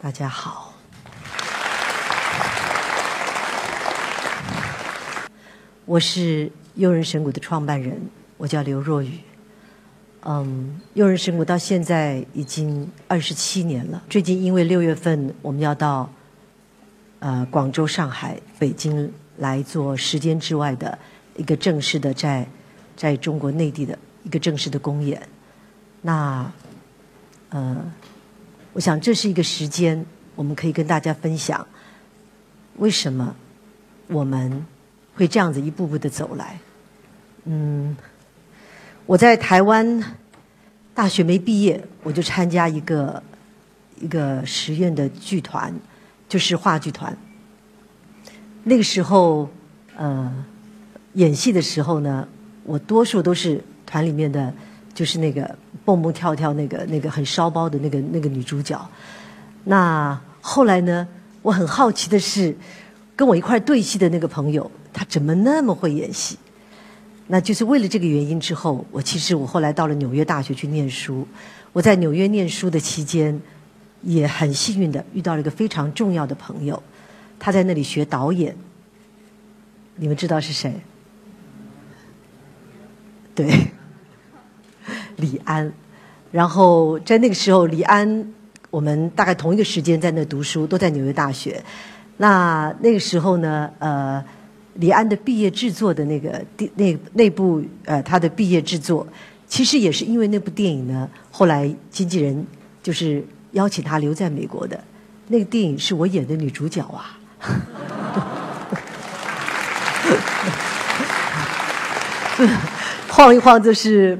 大家好。我是悠人神谷的创办人，我叫刘若雨。嗯，悠人神谷到现在已经二十七年了。最近因为六月份我们要到呃广州、上海、北京来做时间之外的一个正式的在在中国内地的一个正式的公演。那呃，我想这是一个时间，我们可以跟大家分享为什么我们。会这样子一步步的走来，嗯，我在台湾大学没毕业，我就参加一个一个实验的剧团，就是话剧团。那个时候，呃，演戏的时候呢，我多数都是团里面的，就是那个蹦蹦跳跳那个那个很烧包的那个那个女主角。那后来呢，我很好奇的是，跟我一块对戏的那个朋友。他怎么那么会演戏？那就是为了这个原因。之后，我其实我后来到了纽约大学去念书。我在纽约念书的期间，也很幸运的遇到了一个非常重要的朋友。他在那里学导演。你们知道是谁？对，李安。然后在那个时候，李安我们大概同一个时间在那读书，都在纽约大学。那那个时候呢，呃。李安的毕业制作的那个那那部呃他的毕业制作，其实也是因为那部电影呢，后来经纪人就是邀请他留在美国的。那个电影是我演的女主角啊，晃一晃就是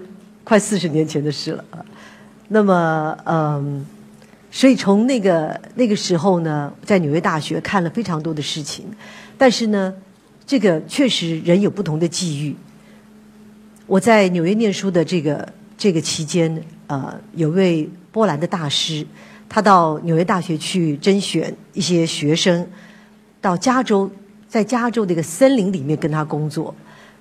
快四十年前的事了啊。那么嗯，所以从那个那个时候呢，在纽约大学看了非常多的事情，但是呢。这个确实人有不同的际遇。我在纽约念书的这个这个期间，呃，有位波兰的大师，他到纽约大学去甄选一些学生，到加州，在加州的一个森林里面跟他工作。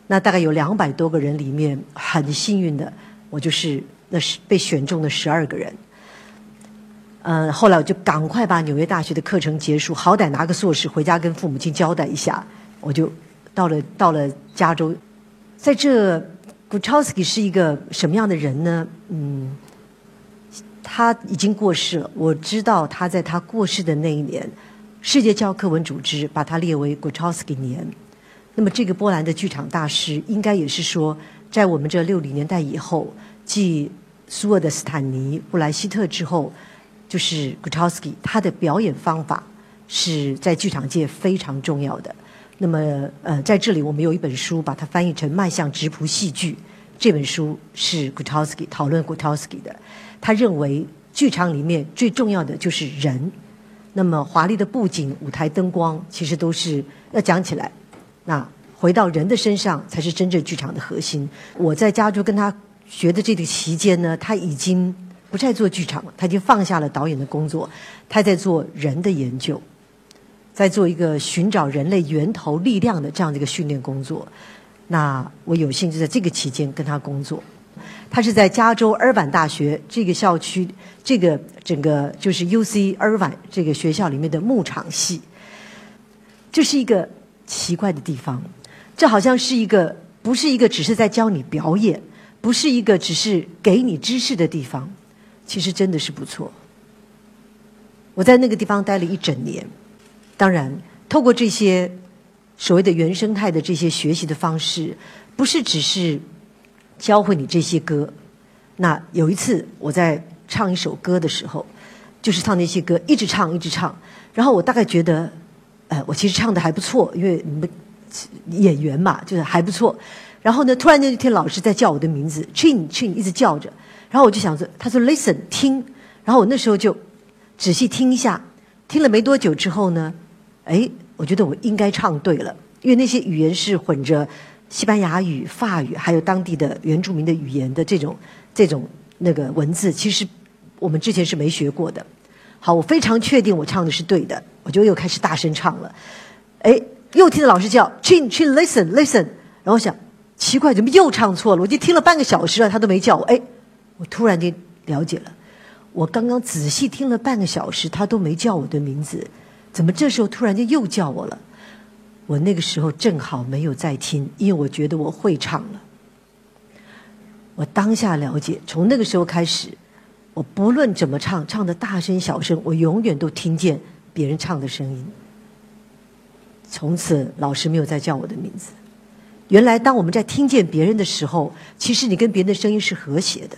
那大概有两百多个人里面，很幸运的，我就是那是被选中的十二个人。嗯，后来我就赶快把纽约大学的课程结束，好歹拿个硕士回家跟父母亲交代一下。我就到了到了加州，在这 g u c h o w s k i 是一个什么样的人呢？嗯，他已经过世了。我知道他在他过世的那一年，世界教科文组织把他列为 g u c h o w s k i 年。那么这个波兰的剧场大师，应该也是说，在我们这六零年代以后，继苏尔的斯坦尼、布莱希特之后，就是 g u c h o w s k i 他的表演方法是在剧场界非常重要的。那么，呃，在这里我们有一本书，把它翻译成《迈向直朴戏剧》。这本书是 Gutowski 讨论 Gutowski 的。他认为，剧场里面最重要的就是人。那么，华丽的布景、舞台灯光，其实都是要讲起来。那回到人的身上，才是真正剧场的核心。我在加州跟他学的这个期间呢，他已经不再做剧场了，他已经放下了导演的工作，他在做人的研究。在做一个寻找人类源头力量的这样的一个训练工作，那我有幸就在这个期间跟他工作。他是在加州尔湾大学这个校区，这个整个就是 U C 尔湾这个学校里面的牧场系。这是一个奇怪的地方，这好像是一个不是一个只是在教你表演，不是一个只是给你知识的地方，其实真的是不错。我在那个地方待了一整年。当然，透过这些所谓的原生态的这些学习的方式，不是只是教会你这些歌。那有一次我在唱一首歌的时候，就是唱那些歌，一直唱一直唱。然后我大概觉得，呃，我其实唱的还不错，因为你们演员嘛，就是还不错。然后呢，突然间就听老师在叫我的名字，Chin Chin，一直叫着。然后我就想着，他说 Listen，听。然后我那时候就仔细听一下，听了没多久之后呢。哎，我觉得我应该唱对了，因为那些语言是混着西班牙语、法语，还有当地的原住民的语言的这种这种那个文字，其实我们之前是没学过的。好，我非常确定我唱的是对的，我就又开始大声唱了。哎，又听到老师叫 “chin chin listen listen”，然后想奇怪，怎么又唱错了？我就听了半个小时了，他都没叫我。哎，我突然间了解了，我刚刚仔细听了半个小时，他都没叫我的名字，怎么这时候突然间又叫我了？我那个时候正好没有在听，因为我觉得我会唱了。我当下了解，从那个时候开始，我不论怎么唱，唱的大声小声，我永远都听见别人唱的声音。从此，老师没有再叫我的名字。原来，当我们在听见别人的时候，其实你跟别人的声音是和谐的。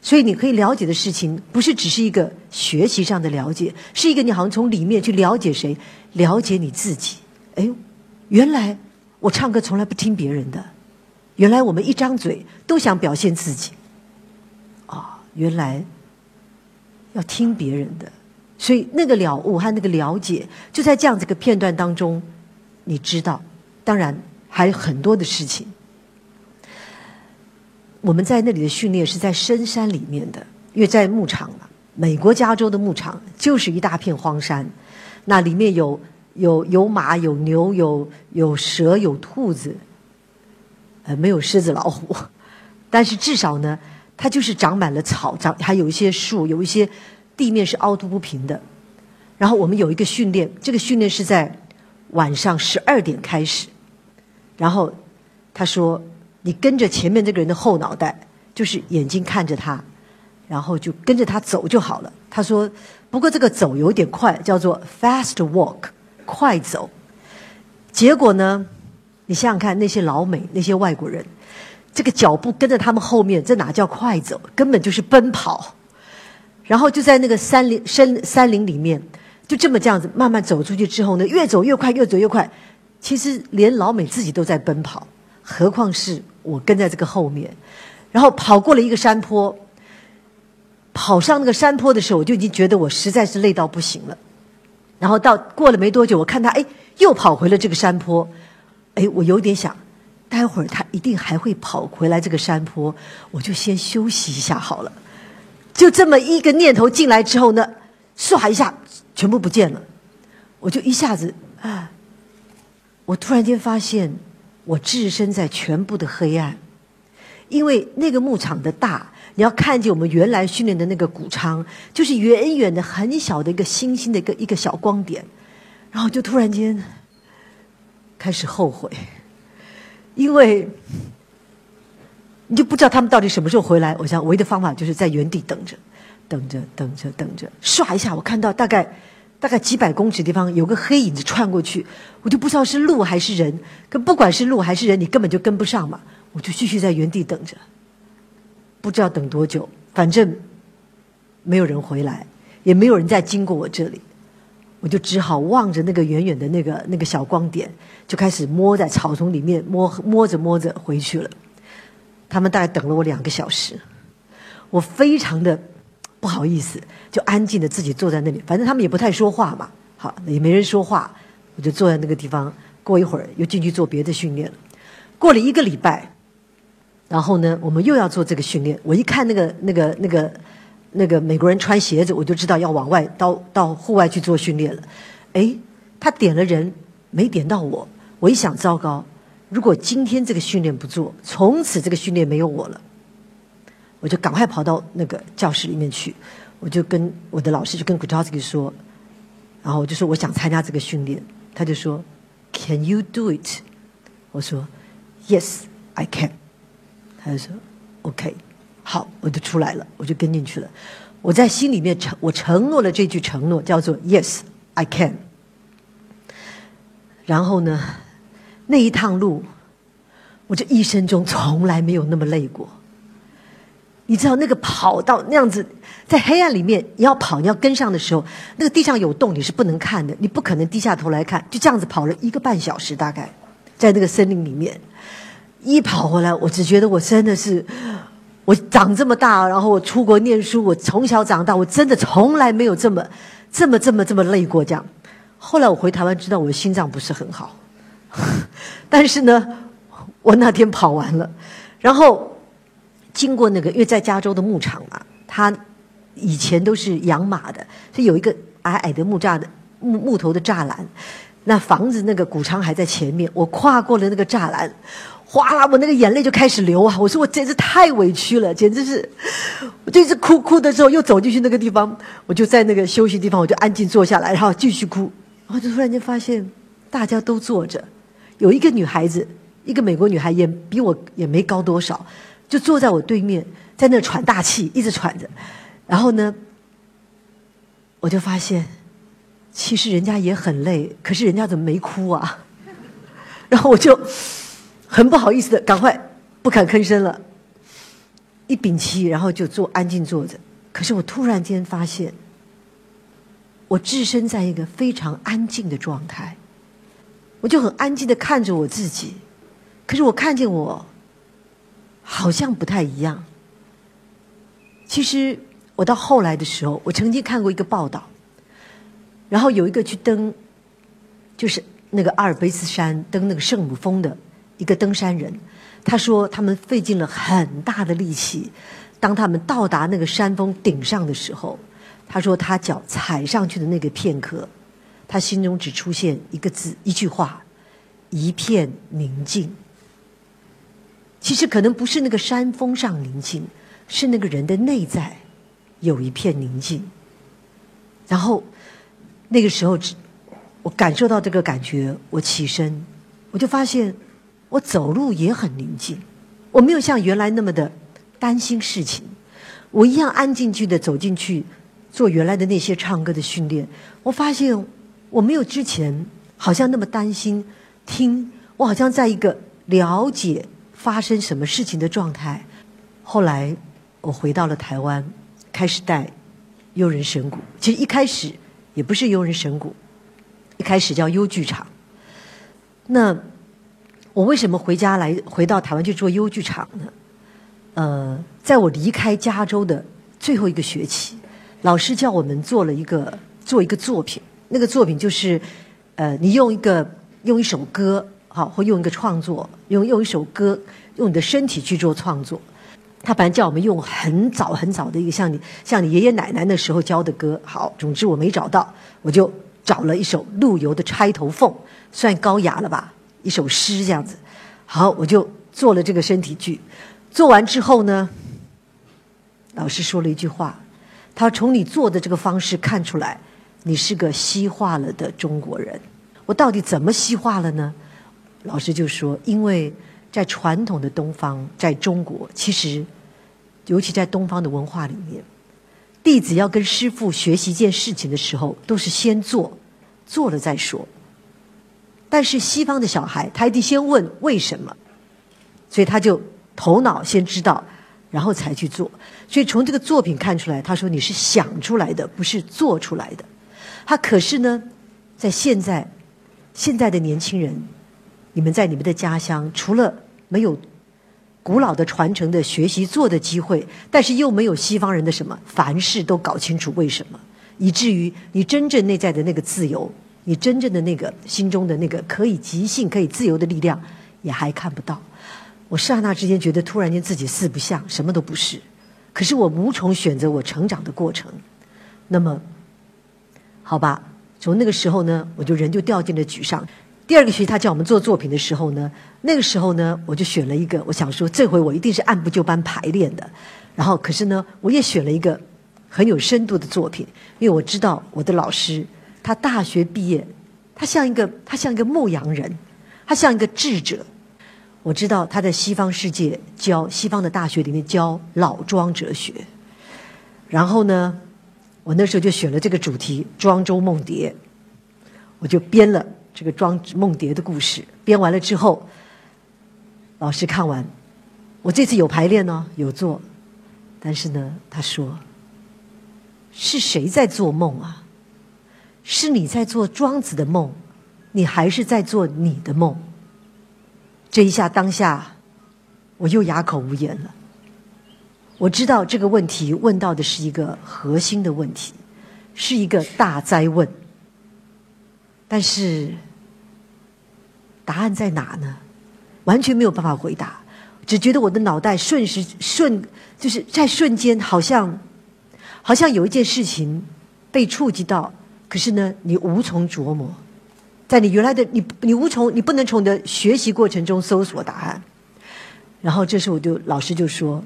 所以，你可以了解的事情，不是只是一个学习上的了解，是一个你好像从里面去了解谁，了解你自己。哎，原来我唱歌从来不听别人的，原来我们一张嘴都想表现自己，啊，原来要听别人的，所以那个了悟和那个了解，就在这样子个片段当中，你知道，当然还有很多的事情。我们在那里的训练是在深山里面的，因为在牧场嘛，美国加州的牧场就是一大片荒山，那里面有。有有马有牛有有蛇有兔子，呃，没有狮子老虎，但是至少呢，它就是长满了草，长还有一些树，有一些地面是凹凸不平的。然后我们有一个训练，这个训练是在晚上十二点开始。然后他说：“你跟着前面这个人的后脑袋，就是眼睛看着他，然后就跟着他走就好了。”他说：“不过这个走有点快，叫做 fast walk。”快走，结果呢？你想想看，那些老美、那些外国人，这个脚步跟着他们后面，这哪叫快走？根本就是奔跑。然后就在那个山林、深山林里面，就这么这样子慢慢走出去之后呢，越走越快，越走越快。其实连老美自己都在奔跑，何况是我跟在这个后面。然后跑过了一个山坡，跑上那个山坡的时候，我就已经觉得我实在是累到不行了。然后到过了没多久，我看他哎，又跑回了这个山坡，哎，我有点想，待会儿他一定还会跑回来这个山坡，我就先休息一下好了。就这么一个念头进来之后呢，唰一下全部不见了，我就一下子啊，我突然间发现我置身在全部的黑暗，因为那个牧场的大。你要看见我们原来训练的那个谷仓，就是远远的很小的一个星星的一个一个小光点，然后就突然间开始后悔，因为你就不知道他们到底什么时候回来。我想唯一的方法就是在原地等着，等着，等着，等着。唰一下，我看到大概大概几百公尺地方有个黑影子窜过去，我就不知道是鹿还是人。可不管是鹿还是人，你根本就跟不上嘛，我就继续在原地等着。不知道等多久，反正没有人回来，也没有人再经过我这里，我就只好望着那个远远的那个那个小光点，就开始摸在草丛里面摸摸着摸着回去了。他们大概等了我两个小时，我非常的不好意思，就安静的自己坐在那里，反正他们也不太说话嘛，好也没人说话，我就坐在那个地方。过一会儿又进去做别的训练了。过了一个礼拜。然后呢，我们又要做这个训练。我一看那个、那个、那个、那个美国人穿鞋子，我就知道要往外到到户外去做训练了。哎，他点了人，没点到我。我一想，糟糕！如果今天这个训练不做，从此这个训练没有我了。我就赶快跑到那个教室里面去，我就跟我的老师，就跟 g u t a s k i 说，然后我就说我想参加这个训练。他就说，Can you do it？我说，Yes, I can。他就说：“OK，好，我就出来了，我就跟进去了。我在心里面承，我承诺了这句承诺，叫做 ‘Yes, I can’。然后呢，那一趟路，我这一生中从来没有那么累过。你知道，那个跑到那样子，在黑暗里面，你要跑，你要跟上的时候，那个地上有洞，你是不能看的，你不可能低下头来看。就这样子跑了一个半小时，大概在那个森林里面。”一跑回来，我只觉得我真的是，我长这么大，然后我出国念书，我从小长大，我真的从来没有这么、这么、这么、这么累过。这样，后来我回台湾，知道我的心脏不是很好，但是呢，我那天跑完了，然后经过那个，因为在加州的牧场嘛，它以前都是养马的，所以有一个矮矮的木栅的木木头的栅栏。那房子那个谷仓还在前面，我跨过了那个栅栏，哗啦，我那个眼泪就开始流啊！我说我简直太委屈了，简直是，我就一直哭哭的时候，又走进去那个地方，我就在那个休息地方，我就安静坐下来，然后继续哭。然后就突然间发现，大家都坐着，有一个女孩子，一个美国女孩，也比我也没高多少，就坐在我对面，在那喘大气，一直喘着。然后呢，我就发现。其实人家也很累，可是人家怎么没哭啊？然后我就很不好意思的，赶快不敢吭声了，一屏气，然后就坐安静坐着。可是我突然间发现，我置身在一个非常安静的状态，我就很安静的看着我自己。可是我看见我好像不太一样。其实我到后来的时候，我曾经看过一个报道。然后有一个去登，就是那个阿尔卑斯山登那个圣母峰的一个登山人，他说他们费尽了很大的力气，当他们到达那个山峰顶上的时候，他说他脚踩上去的那个片刻，他心中只出现一个字一句话，一片宁静。其实可能不是那个山峰上宁静，是那个人的内在有一片宁静，然后。那个时候，我感受到这个感觉，我起身，我就发现我走路也很宁静，我没有像原来那么的担心事情，我一样安静去的走进去做原来的那些唱歌的训练。我发现我没有之前好像那么担心，听我好像在一个了解发生什么事情的状态。后来我回到了台湾，开始带幽人神鼓。其实一开始。也不是幽人神谷，一开始叫幽剧场。那我为什么回家来回到台湾去做幽剧场呢？呃，在我离开加州的最后一个学期，老师叫我们做了一个做一个作品。那个作品就是，呃，你用一个用一首歌，好，或用一个创作，用用一首歌，用你的身体去做创作。他本来叫我们用很早很早的一个像你像你爷爷奶奶那时候教的歌，好，总之我没找到，我就找了一首陆游的《钗头凤》，算高雅了吧，一首诗这样子。好，我就做了这个身体剧。做完之后呢，老师说了一句话，他从你做的这个方式看出来，你是个西化了的中国人。我到底怎么西化了呢？老师就说，因为。在传统的东方，在中国，其实，尤其在东方的文化里面，弟子要跟师傅学习一件事情的时候，都是先做，做了再说。但是西方的小孩，他一定先问为什么，所以他就头脑先知道，然后才去做。所以从这个作品看出来，他说你是想出来的，不是做出来的。他可是呢，在现在，现在的年轻人。你们在你们的家乡，除了没有古老的传承的学习做的机会，但是又没有西方人的什么，凡事都搞清楚为什么，以至于你真正内在的那个自由，你真正的那个心中的那个可以即兴、可以自由的力量，也还看不到。我刹那之间觉得，突然间自己四不像，什么都不是。可是我无从选择我成长的过程。那么，好吧，从那个时候呢，我就人就掉进了沮丧。第二个学期，他叫我们做作品的时候呢，那个时候呢，我就选了一个，我想说这回我一定是按部就班排练的。然后，可是呢，我也选了一个很有深度的作品，因为我知道我的老师，他大学毕业，他像一个他像一个牧羊人，他像一个智者。我知道他在西方世界教西方的大学里面教老庄哲学。然后呢，我那时候就选了这个主题《庄周梦蝶》，我就编了。这个庄梦蝶的故事编完了之后，老师看完，我这次有排练呢，有做，但是呢，他说：“是谁在做梦啊？是你在做庄子的梦，你还是在做你的梦？”这一下当下，我又哑口无言了。我知道这个问题问到的是一个核心的问题，是一个大灾问。但是，答案在哪呢？完全没有办法回答，只觉得我的脑袋瞬时瞬，就是在瞬间，好像好像有一件事情被触及到，可是呢，你无从琢磨。在你原来的你你无从你不能从你的学习过程中搜索答案。然后这时候我就老师就说，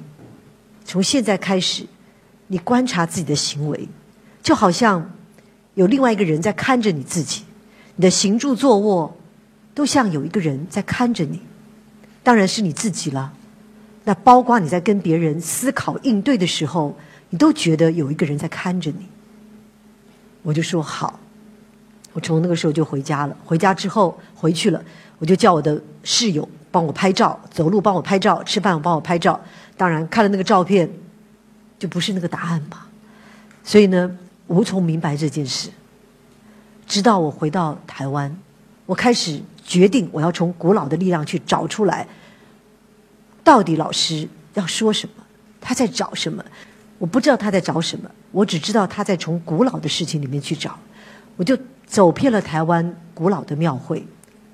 从现在开始，你观察自己的行为，就好像有另外一个人在看着你自己，你的行住坐卧都像有一个人在看着你，当然是你自己了。那包括你在跟别人思考应对的时候，你都觉得有一个人在看着你。我就说好。我从那个时候就回家了。回家之后回去了，我就叫我的室友帮我拍照，走路帮我拍照，吃饭帮我拍照。当然看了那个照片，就不是那个答案吧。所以呢，无从明白这件事。直到我回到台湾，我开始决定我要从古老的力量去找出来，到底老师要说什么，他在找什么。我不知道他在找什么，我只知道他在从古老的事情里面去找。我就。走遍了台湾古老的庙会，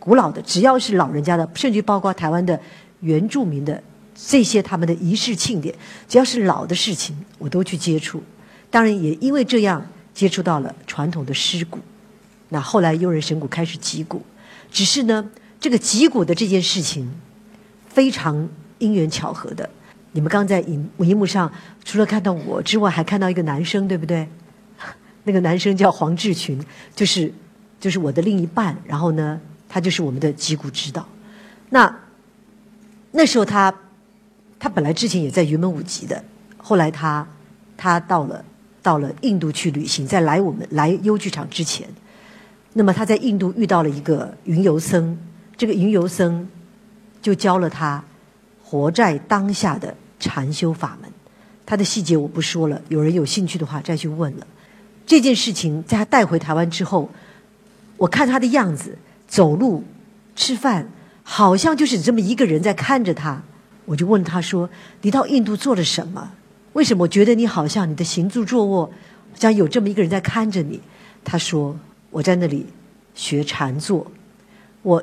古老的只要是老人家的，甚至包括台湾的原住民的这些他们的仪式庆典，只要是老的事情，我都去接触。当然也因为这样接触到了传统的尸骨。那后来幽人神谷开始击鼓，只是呢，这个击鼓的这件事情非常因缘巧合的。你们刚在荧荧幕上除了看到我之外，还看到一个男生，对不对？那个男生叫黄志群，就是就是我的另一半。然后呢，他就是我们的击鼓指导。那那时候他他本来之前也在云门舞集的，后来他他到了到了印度去旅行，在来我们来优剧场之前，那么他在印度遇到了一个云游僧，这个云游僧就教了他活在当下的禅修法门。他的细节我不说了，有人有兴趣的话再去问了。这件事情在他带回台湾之后，我看他的样子，走路、吃饭，好像就是这么一个人在看着他。我就问他说：“你到印度做了什么？为什么我觉得你好像你的行住坐卧，像有这么一个人在看着你？”他说：“我在那里学禅坐，我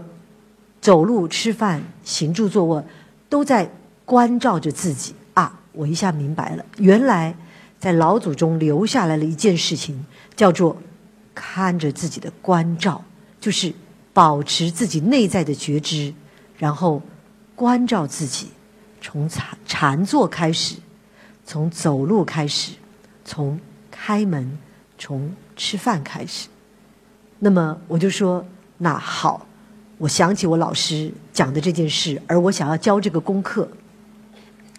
走路、吃饭、行住坐卧，都在关照着自己啊！”我一下明白了，原来。在老祖宗留下来了一件事情，叫做看着自己的关照，就是保持自己内在的觉知，然后关照自己，从禅禅坐开始，从走路开始，从开门，从吃饭开始。那么我就说，那好，我想起我老师讲的这件事，而我想要教这个功课，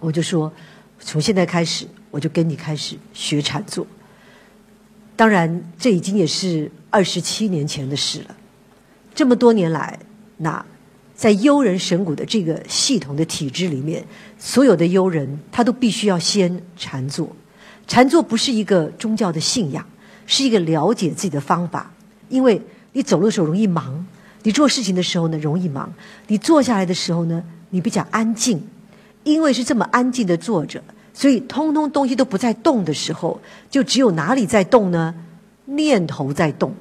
我就说，从现在开始。我就跟你开始学禅坐，当然这已经也是二十七年前的事了。这么多年来，那在悠人神谷的这个系统的体制里面，所有的悠人他都必须要先禅坐。禅坐不是一个宗教的信仰，是一个了解自己的方法。因为你走路的时候容易忙，你做事情的时候呢容易忙，你坐下来的时候呢你比较安静，因为是这么安静的坐着。所以，通通东西都不在动的时候，就只有哪里在动呢？念头在动，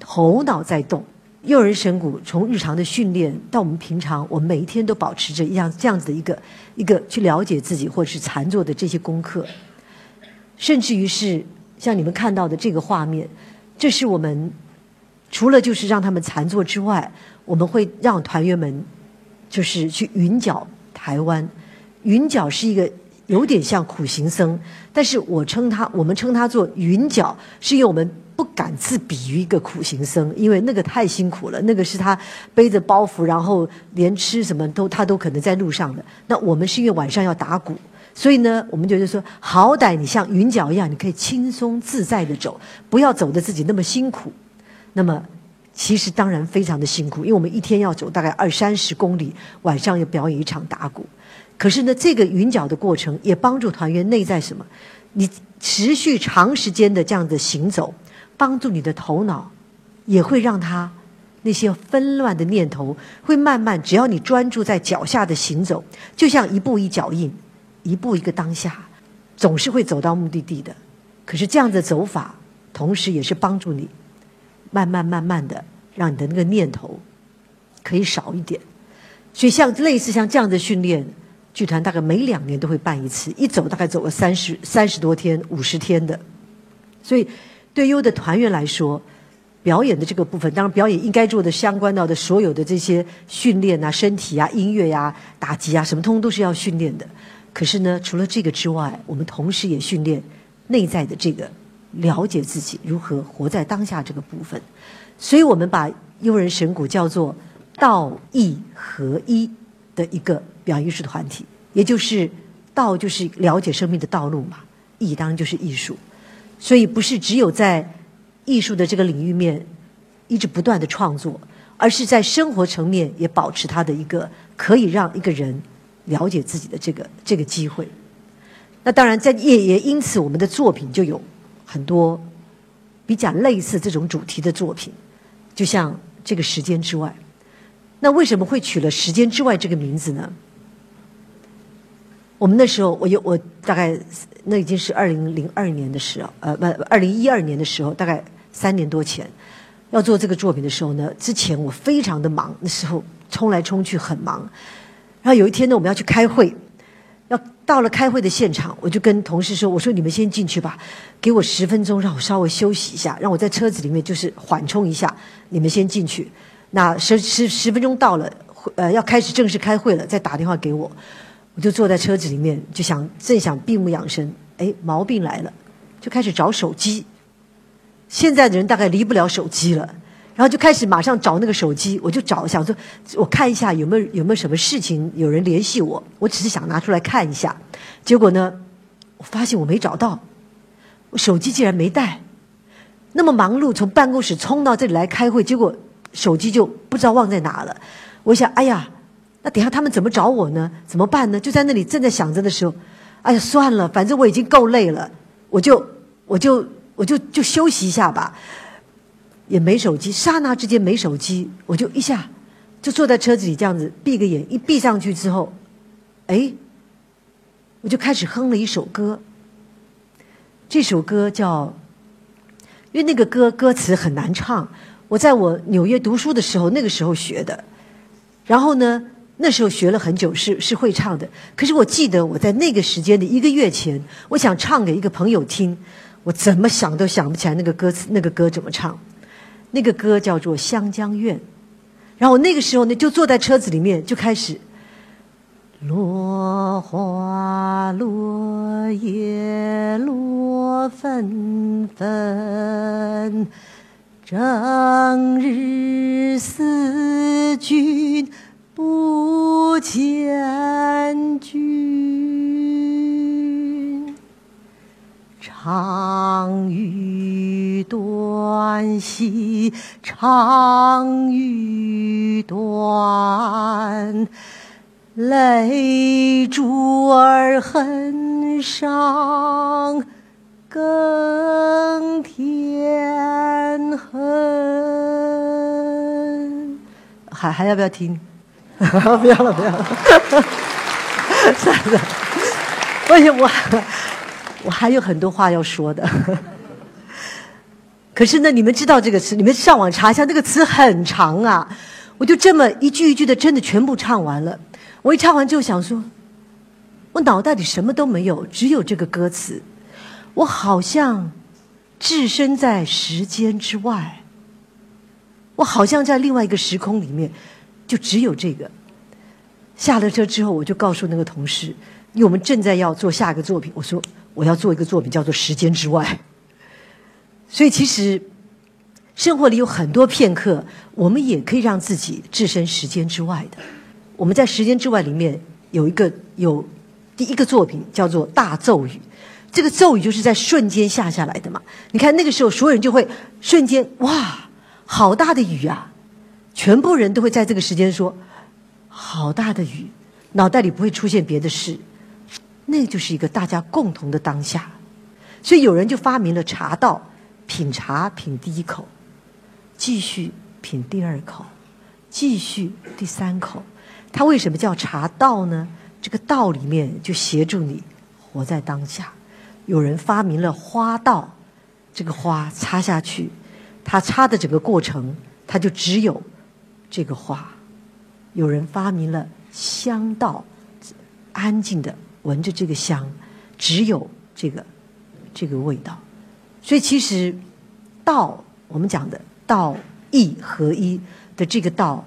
头脑在动。幼儿神谷从日常的训练到我们平常，我们每一天都保持着一样这样子的一个一个去了解自己或者是禅坐的这些功课，甚至于是像你们看到的这个画面，这是我们除了就是让他们禅坐之外，我们会让团员们就是去云脚台湾。云脚是一个。有点像苦行僧，但是我称他，我们称他做云脚，是因为我们不敢自比于一个苦行僧，因为那个太辛苦了，那个是他背着包袱，然后连吃什么都他都可能在路上的。那我们是因为晚上要打鼓，所以呢，我们觉得说，好歹你像云脚一样，你可以轻松自在的走，不要走的自己那么辛苦。那么其实当然非常的辛苦，因为我们一天要走大概二三十公里，晚上要表演一场打鼓。可是呢，这个云脚的过程也帮助团员内在什么？你持续长时间的这样的行走，帮助你的头脑，也会让他那些纷乱的念头会慢慢，只要你专注在脚下的行走，就像一步一脚印，一步一个当下，总是会走到目的地的。可是这样的走法，同时也是帮助你慢慢慢慢的让你的那个念头可以少一点。所以像类似像这样的训练。剧团大概每两年都会办一次，一走大概走了三十三十多天、五十天的，所以对优的团员来说，表演的这个部分，当然表演应该做的相关到的所有的这些训练啊、身体啊、音乐呀、打击啊，什么通通都是要训练的。可是呢，除了这个之外，我们同时也训练内在的这个了解自己如何活在当下这个部分。所以我们把优人神谷叫做道义合一的一个表演艺术团体，也就是道就是了解生命的道路嘛，义当然就是艺术。所以不是只有在艺术的这个领域面一直不断的创作，而是在生活层面也保持他的一个可以让一个人。了解自己的这个这个机会，那当然在也也因此我们的作品就有很多比较类似这种主题的作品，就像这个时间之外，那为什么会取了时间之外这个名字呢？我们那时候我有我大概那已经是二零零二年的时候，呃不二零一二年的时候，大概三年多前要做这个作品的时候呢，之前我非常的忙，那时候冲来冲去很忙。然后有一天呢，我们要去开会，要到了开会的现场，我就跟同事说：“我说你们先进去吧，给我十分钟，让我稍微休息一下，让我在车子里面就是缓冲一下。你们先进去，那十十十分钟到了，呃，要开始正式开会了，再打电话给我。我就坐在车子里面，就想正想闭目养神，哎，毛病来了，就开始找手机。现在的人大概离不了手机了。”然后就开始马上找那个手机，我就找想说，我看一下有没有有没有什么事情有人联系我，我只是想拿出来看一下。结果呢，我发现我没找到，我手机竟然没带。那么忙碌从办公室冲到这里来开会，结果手机就不知道忘在哪了。我想，哎呀，那等下他们怎么找我呢？怎么办呢？就在那里正在想着的时候，哎呀，算了，反正我已经够累了，我就我就我就就休息一下吧。也没手机，刹那之间没手机，我就一下就坐在车子里这样子闭个眼，一闭上去之后，哎，我就开始哼了一首歌。这首歌叫，因为那个歌歌词很难唱，我在我纽约读书的时候那个时候学的，然后呢那时候学了很久是是会唱的，可是我记得我在那个时间的一个月前，我想唱给一个朋友听，我怎么想都想不起来那个歌词那个歌怎么唱。那个歌叫做《湘江怨》，然后我那个时候呢，就坐在车子里面，就开始。落花落叶落纷纷，正日思君不见君，长吁短兮长吁短，泪珠儿痕上更添恨。还还要不要听？不要了，不要了。算了，而且我我还有很多话要说的。可是呢，你们知道这个词？你们上网查一下，那个词很长啊。我就这么一句一句的，真的全部唱完了。我一唱完之后想说，我脑袋里什么都没有，只有这个歌词。我好像置身在时间之外，我好像在另外一个时空里面，就只有这个。下了车之后，我就告诉那个同事，因为我们正在要做下一个作品，我说我要做一个作品，叫做《时间之外》。所以，其实生活里有很多片刻，我们也可以让自己置身时间之外的。我们在时间之外里面有一个有第一个作品叫做《大咒语》，这个咒语就是在瞬间下下来的嘛。你看那个时候，所有人就会瞬间哇，好大的雨啊！全部人都会在这个时间说好大的雨，脑袋里不会出现别的事，那就是一个大家共同的当下。所以有人就发明了茶道。品茶品第一口，继续品第二口，继续第三口。它为什么叫茶道呢？这个道里面就协助你活在当下。有人发明了花道，这个花插下去，它插的整个过程，它就只有这个花。有人发明了香道，安静的闻着这个香，只有这个这个味道。所以其实，道我们讲的道义合一的这个道，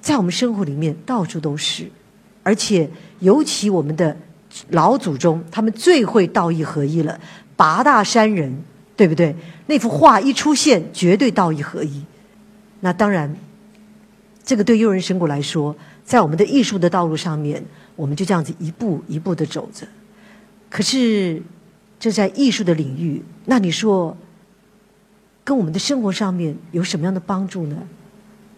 在我们生活里面到处都是，而且尤其我们的老祖宗，他们最会道义合一了。八大山人，对不对？那幅画一出现，绝对道义合一。那当然，这个对诱人神谷来说，在我们的艺术的道路上面，我们就这样子一步一步的走着。可是，这在艺术的领域，那你说？跟我们的生活上面有什么样的帮助呢？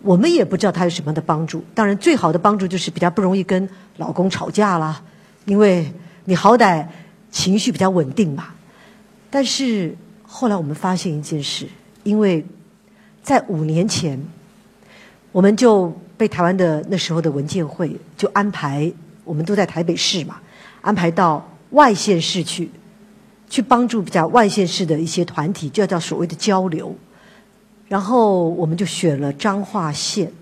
我们也不知道它有什么样的帮助。当然，最好的帮助就是比较不容易跟老公吵架啦，因为你好歹情绪比较稳定嘛。但是后来我们发现一件事，因为在五年前，我们就被台湾的那时候的文件会就安排，我们都在台北市嘛，安排到外县市去。去帮助比较外县市的一些团体，就叫所谓的交流。然后我们就选了彰化县。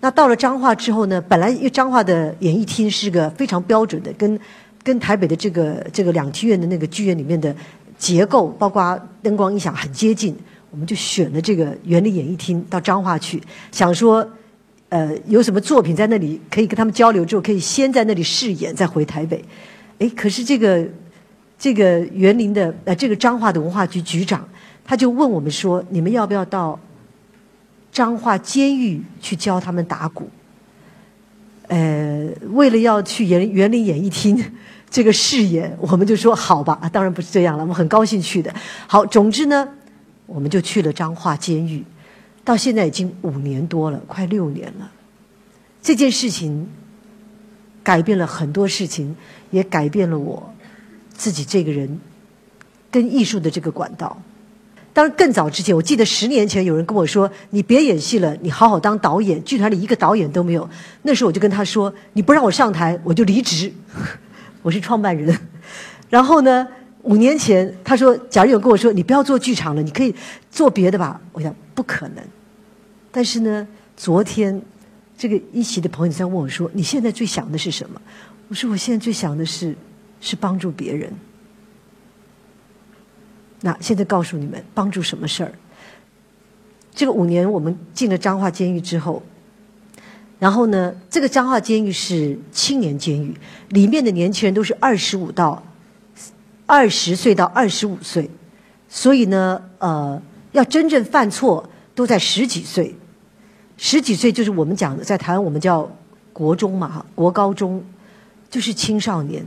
那到了彰化之后呢，本来因为彰化的演艺厅是个非常标准的，跟跟台北的这个这个两厅院的那个剧院里面的结构，包括灯光音响很接近，我们就选了这个园林演艺厅到彰化去，想说呃有什么作品在那里可以跟他们交流之后，可以先在那里试演，再回台北。哎，可是这个。这个园林的呃，这个彰化的文化局局长，他就问我们说：“你们要不要到彰化监狱去教他们打鼓？”呃，为了要去园园林演艺厅这个试演，我们就说好吧。当然不是这样了，我们很高兴去的。好，总之呢，我们就去了彰化监狱，到现在已经五年多了，快六年了。这件事情改变了很多事情，也改变了我。自己这个人跟艺术的这个管道，当然更早之前，我记得十年前有人跟我说：“你别演戏了，你好好当导演。”剧团里一个导演都没有。那时候我就跟他说：“你不让我上台，我就离职。”我是创办人。然后呢，五年前他说：“假如有跟我说你不要做剧场了，你可以做别的吧。”我想不可能。但是呢，昨天这个一席的朋友在问我说：“你现在最想的是什么？”我说：“我现在最想的是。”是帮助别人。那现在告诉你们，帮助什么事儿？这个五年我们进了彰化监狱之后，然后呢，这个彰化监狱是青年监狱，里面的年轻人都是二十五到二十岁到二十五岁，所以呢，呃，要真正犯错都在十几岁，十几岁就是我们讲的，在台湾我们叫国中嘛，哈，国高中就是青少年。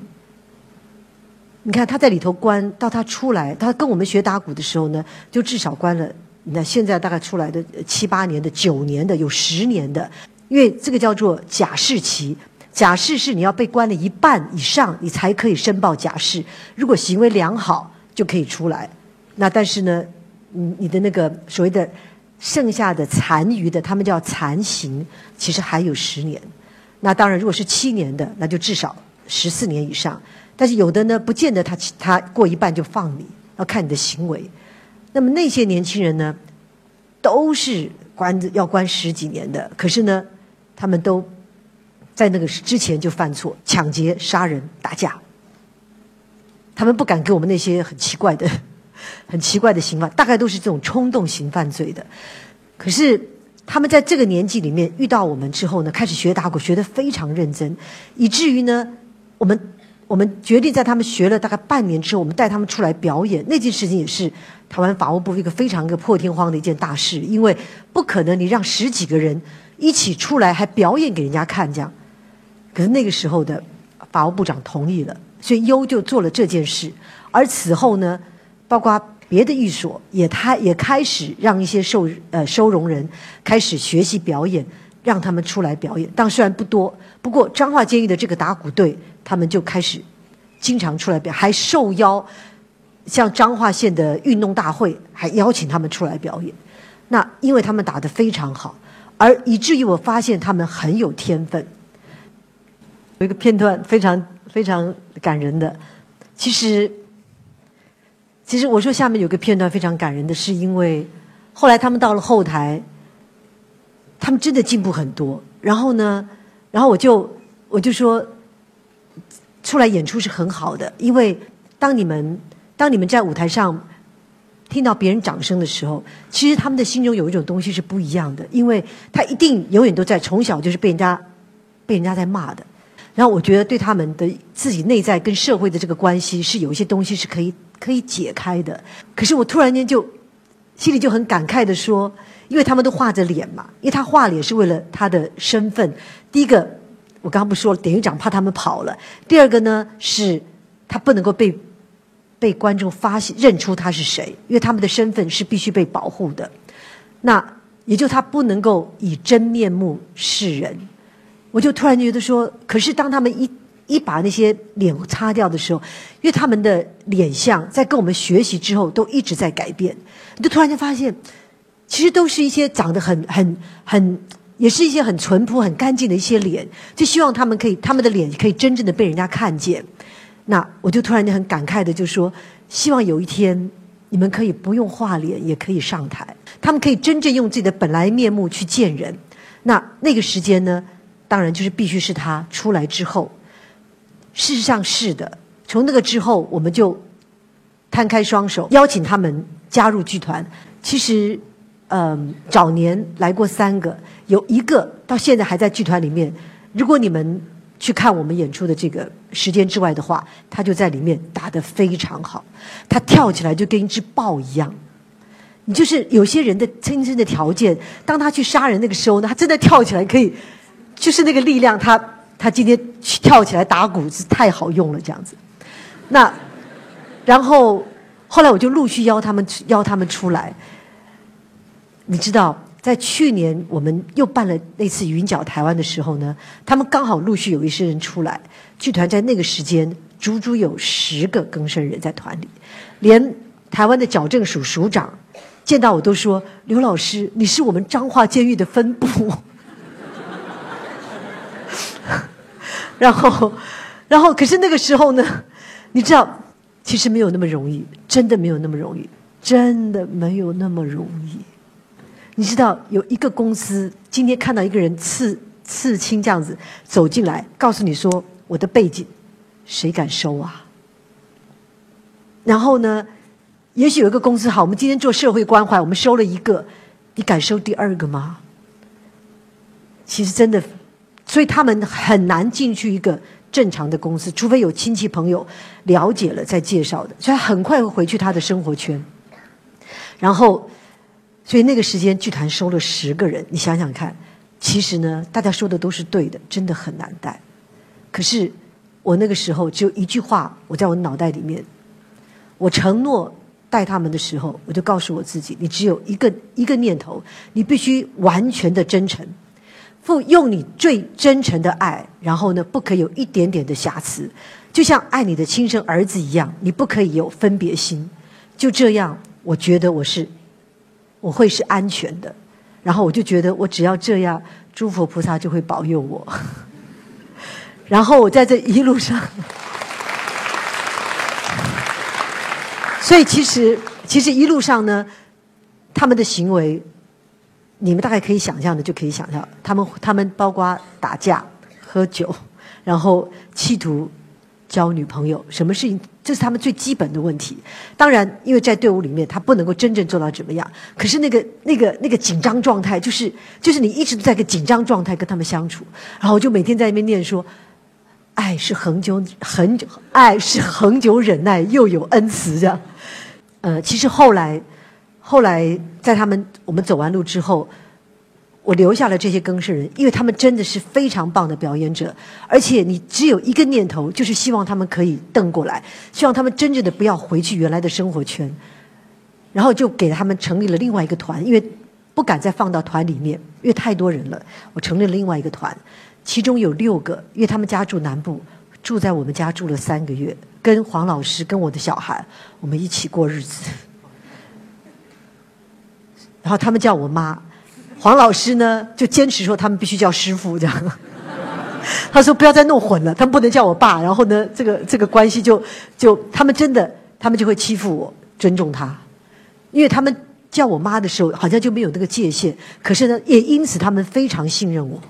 你看他在里头关，到他出来，他跟我们学打鼓的时候呢，就至少关了。那现在大概出来的七八年的、九年的、有十年的，因为这个叫做假释期。假释是你要被关了一半以上，你才可以申报假释。如果行为良好，就可以出来。那但是呢，你你的那个所谓的剩下的残余的，他们叫残刑，其实还有十年。那当然，如果是七年的，那就至少十四年以上。但是有的呢，不见得他他过一半就放你，要看你的行为。那么那些年轻人呢，都是关要关十几年的，可是呢，他们都在那个之前就犯错，抢劫、杀人、打架。他们不敢给我们那些很奇怪的、很奇怪的刑法，大概都是这种冲动型犯罪的。可是他们在这个年纪里面遇到我们之后呢，开始学打鼓，学得非常认真，以至于呢，我们。我们决定在他们学了大概半年之后，我们带他们出来表演。那件事情也是台湾法务部一个非常一个破天荒的一件大事，因为不可能你让十几个人一起出来还表演给人家看这样。可是那个时候的法务部长同意了，所以优就做了这件事。而此后呢，包括别的寓所也他也开始让一些受呃收容人开始学习表演，让他们出来表演。但虽然不多，不过彰化监狱的这个打鼓队。他们就开始经常出来表，还受邀像彰化县的运动大会，还邀请他们出来表演。那因为他们打得非常好，而以至于我发现他们很有天分。有一个片段非常非常感人的，其实其实我说下面有个片段非常感人的是因为后来他们到了后台，他们真的进步很多。然后呢，然后我就我就说。出来演出是很好的，因为当你们当你们在舞台上听到别人掌声的时候，其实他们的心中有一种东西是不一样的，因为他一定永远都在从小就是被人家被人家在骂的。然后我觉得对他们的自己内在跟社会的这个关系是有一些东西是可以可以解开的。可是我突然间就心里就很感慨的说，因为他们都画着脸嘛，因为他画脸是为了他的身份。第一个，我刚刚不说了，典狱长怕他们跑了；第二个呢，是他不能够被。被观众发现认出他是谁，因为他们的身份是必须被保护的。那也就他不能够以真面目示人。我就突然觉得说，可是当他们一一把那些脸擦掉的时候，因为他们的脸相在跟我们学习之后都一直在改变，你就突然间发现，其实都是一些长得很很很，也是一些很淳朴、很干净的一些脸。就希望他们可以，他们的脸可以真正的被人家看见。那我就突然间很感慨的就说，希望有一天你们可以不用画脸也可以上台，他们可以真正用自己的本来面目去见人。那那个时间呢，当然就是必须是他出来之后。事实上是的，从那个之后，我们就摊开双手邀请他们加入剧团。其实，嗯，早年来过三个，有一个到现在还在剧团里面。如果你们。去看我们演出的这个时间之外的话，他就在里面打得非常好，他跳起来就跟一只豹一样。你就是有些人的天生的条件，当他去杀人那个时候呢，他真的跳起来可以，就是那个力量，他他今天跳起来打鼓是太好用了这样子。那然后后来我就陆续邀他们邀他们出来，你知道。在去年我们又办了那次云脚台湾的时候呢，他们刚好陆续有一些人出来，剧团在那个时间足足有十个更生人在团里，连台湾的矫正署署长见到我都说：“刘老师，你是我们彰化监狱的分部。” 然后，然后可是那个时候呢，你知道，其实没有那么容易，真的没有那么容易，真的没有那么容易。你知道有一个公司今天看到一个人刺刺青这样子走进来，告诉你说我的背景，谁敢收啊？然后呢，也许有一个公司好，我们今天做社会关怀，我们收了一个，你敢收第二个吗？其实真的，所以他们很难进去一个正常的公司，除非有亲戚朋友了解了再介绍的，所以很快会回去他的生活圈，然后。所以那个时间剧团收了十个人，你想想看，其实呢，大家说的都是对的，真的很难带。可是我那个时候只有一句话，我在我脑袋里面，我承诺带他们的时候，我就告诉我自己，你只有一个一个念头，你必须完全的真诚，付用你最真诚的爱，然后呢，不可以有一点点的瑕疵，就像爱你的亲生儿子一样，你不可以有分别心。就这样，我觉得我是。我会是安全的，然后我就觉得我只要这样，诸佛菩萨就会保佑我。然后我在这一路上，所以其实其实一路上呢，他们的行为，你们大概可以想象的就可以想象，他们他们包括打架、喝酒，然后企图。交女朋友，什么事情？这是他们最基本的问题。当然，因为在队伍里面，他不能够真正做到怎么样。可是那个、那个、那个紧张状态，就是就是你一直都在个紧张状态跟他们相处。然后我就每天在那边念说：“爱是恒久、恒久，爱是恒久忍耐，又有恩慈。”这样。呃，其实后来，后来在他们我们走完路之后。我留下了这些更生人，因为他们真的是非常棒的表演者，而且你只有一个念头，就是希望他们可以瞪过来，希望他们真正的不要回去原来的生活圈，然后就给他们成立了另外一个团，因为不敢再放到团里面，因为太多人了，我成立了另外一个团，其中有六个，因为他们家住南部，住在我们家住了三个月，跟黄老师跟我的小孩，我们一起过日子，然后他们叫我妈。黄老师呢，就坚持说他们必须叫师傅这样。他说不要再弄混了，他们不能叫我爸。然后呢，这个这个关系就就他们真的，他们就会欺负我，尊重他，因为他们叫我妈的时候，好像就没有那个界限。可是呢，也因此他们非常信任我。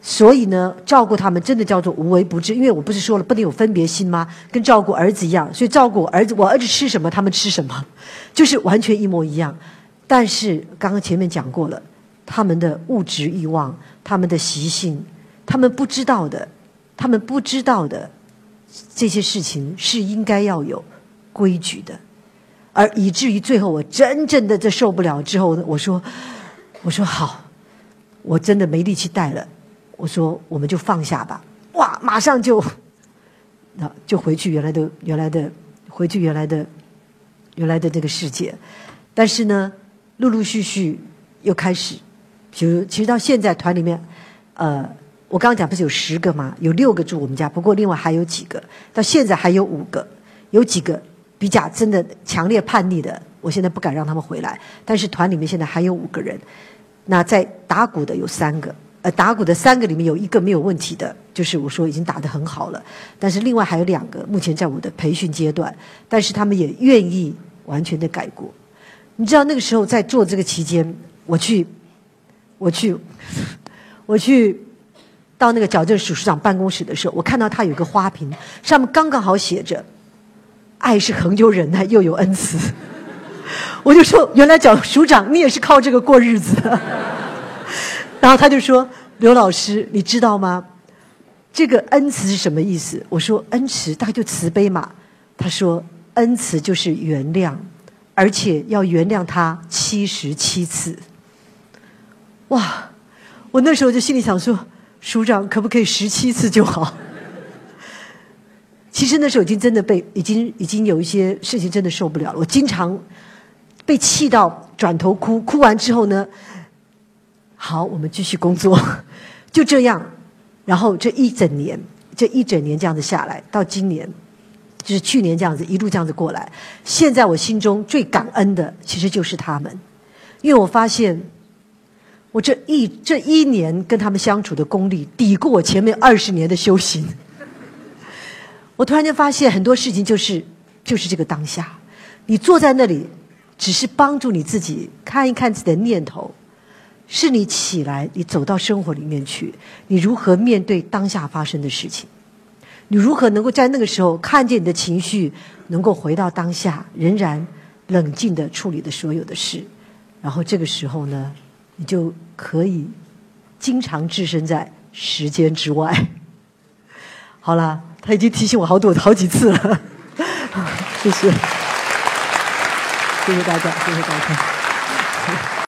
所以呢，照顾他们真的叫做无微不至。因为我不是说了不能有分别心吗？跟照顾儿子一样，所以照顾儿子，我儿子吃什么，他们吃什么，就是完全一模一样。但是刚刚前面讲过了，他们的物质欲望、他们的习性、他们不知道的、他们不知道的这些事情是应该要有规矩的。而以至于最后，我真正的这受不了之后，我说：“我说好，我真的没力气带了。我说我们就放下吧。”哇，马上就，那就回去原来的原来的，回去原来的原来的这个世界。但是呢，陆陆续续又开始，比如其实到现在团里面，呃，我刚刚讲不是有十个吗？有六个住我们家，不过另外还有几个，到现在还有五个，有几个。比较真的强烈叛逆的，我现在不敢让他们回来。但是团里面现在还有五个人，那在打鼓的有三个，呃，打鼓的三个里面有一个没有问题的，就是我说已经打得很好了。但是另外还有两个，目前在我的培训阶段，但是他们也愿意完全的改过。你知道那个时候在做这个期间，我去，我去，我去到那个矫正署署长办公室的时候，我看到他有个花瓶，上面刚刚好写着。爱是恒久忍耐，又有恩慈。我就说，原来矫署长，你也是靠这个过日子。然后他就说：“刘老师，你知道吗？这个恩慈是什么意思？”我说：“恩慈大概就慈悲嘛。”他说：“恩慈就是原谅，而且要原谅他七十七次。”哇！我那时候就心里想说：“署长可不可以十七次就好？” 其实那时候已经真的被已经已经有一些事情真的受不了了。我经常被气到转头哭，哭完之后呢，好，我们继续工作，就这样。然后这一整年，这一整年这样子下来，到今年，就是去年这样子一路这样子过来。现在我心中最感恩的，其实就是他们，因为我发现我这一这一年跟他们相处的功力，抵过我前面二十年的修行。我突然间发现很多事情就是就是这个当下，你坐在那里，只是帮助你自己看一看自己的念头，是你起来，你走到生活里面去，你如何面对当下发生的事情？你如何能够在那个时候看见你的情绪，能够回到当下，仍然冷静的处理的所有的事，然后这个时候呢，你就可以经常置身在时间之外。好了。他已经提醒我好多好几次了，谢谢，谢谢大家，谢谢大家。